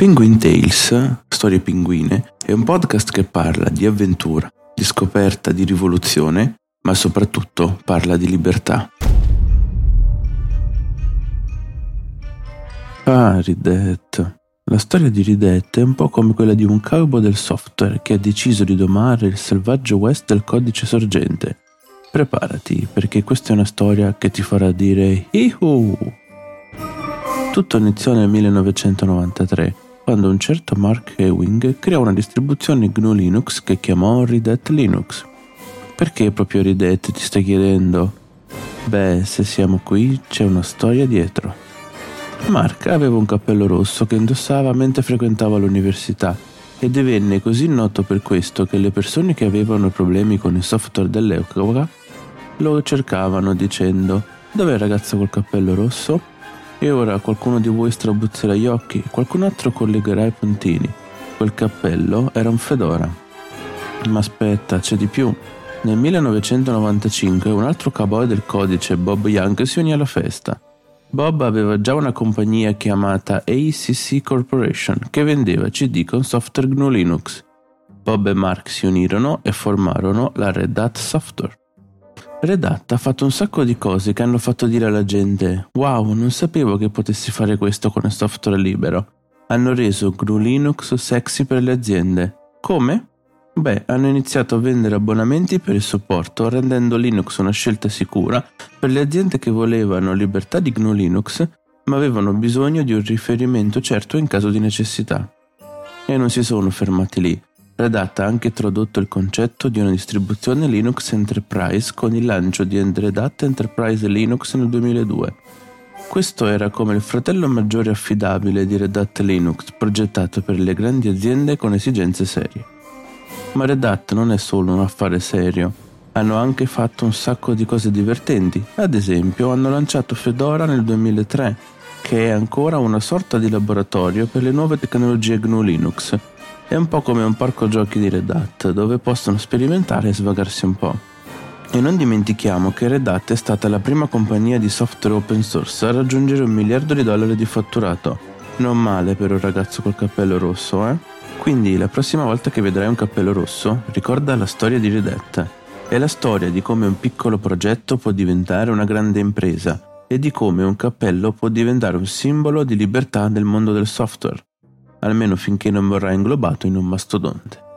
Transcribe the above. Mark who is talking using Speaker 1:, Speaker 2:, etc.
Speaker 1: Penguin Tales, Storie Pinguine, è un podcast che parla di avventura, di scoperta, di rivoluzione, ma soprattutto parla di libertà. Ah, Ridette. La storia di Ridette è un po' come quella di un cowboy del software che ha deciso di domare il selvaggio West del codice sorgente. Preparati, perché questa è una storia che ti farà dire Ihu! Tutto iniziò nel 1993 quando un certo Mark Ewing creò una distribuzione GNU Linux che chiamò Redet Linux. Perché proprio Redet ti stai chiedendo? Beh, se siamo qui c'è una storia dietro. Mark aveva un cappello rosso che indossava mentre frequentava l'università e divenne così noto per questo che le persone che avevano problemi con il software dell'epoca lo cercavano dicendo Dov'è il ragazzo col cappello rosso? E ora qualcuno di voi strabuzzerà gli occhi, qualcun altro collegherà i puntini. Quel cappello era un fedora. Ma aspetta, c'è di più. Nel 1995 un altro cowboy del codice, Bob Young, si unì alla festa. Bob aveva già una compagnia chiamata ACC Corporation che vendeva CD con software GNU Linux. Bob e Mark si unirono e formarono la Red Hat Software. Red Hat ha fatto un sacco di cose che hanno fatto dire alla gente Wow, non sapevo che potessi fare questo con il software libero. Hanno reso GNU Linux sexy per le aziende. Come? Beh, hanno iniziato a vendere abbonamenti per il supporto rendendo Linux una scelta sicura per le aziende che volevano libertà di GNU Linux ma avevano bisogno di un riferimento certo in caso di necessità. E non si sono fermati lì. Red Hat ha anche introdotto il concetto di una distribuzione Linux Enterprise con il lancio di Red Hat Enterprise Linux nel 2002. Questo era come il fratello maggiore affidabile di Red Hat Linux, progettato per le grandi aziende con esigenze serie. Ma Red Hat non è solo un affare serio, hanno anche fatto un sacco di cose divertenti. Ad esempio, hanno lanciato Fedora nel 2003, che è ancora una sorta di laboratorio per le nuove tecnologie GNU Linux è un po' come un parco giochi di Red Hat, dove possono sperimentare e svagarsi un po'. E non dimentichiamo che Red Hat è stata la prima compagnia di software open source a raggiungere un miliardo di dollari di fatturato. Non male per un ragazzo col cappello rosso, eh? Quindi la prossima volta che vedrai un cappello rosso, ricorda la storia di Red Hat. È la storia di come un piccolo progetto può diventare una grande impresa e di come un cappello può diventare un simbolo di libertà nel mondo del software almeno finché non verrà inglobato in un mastodonte.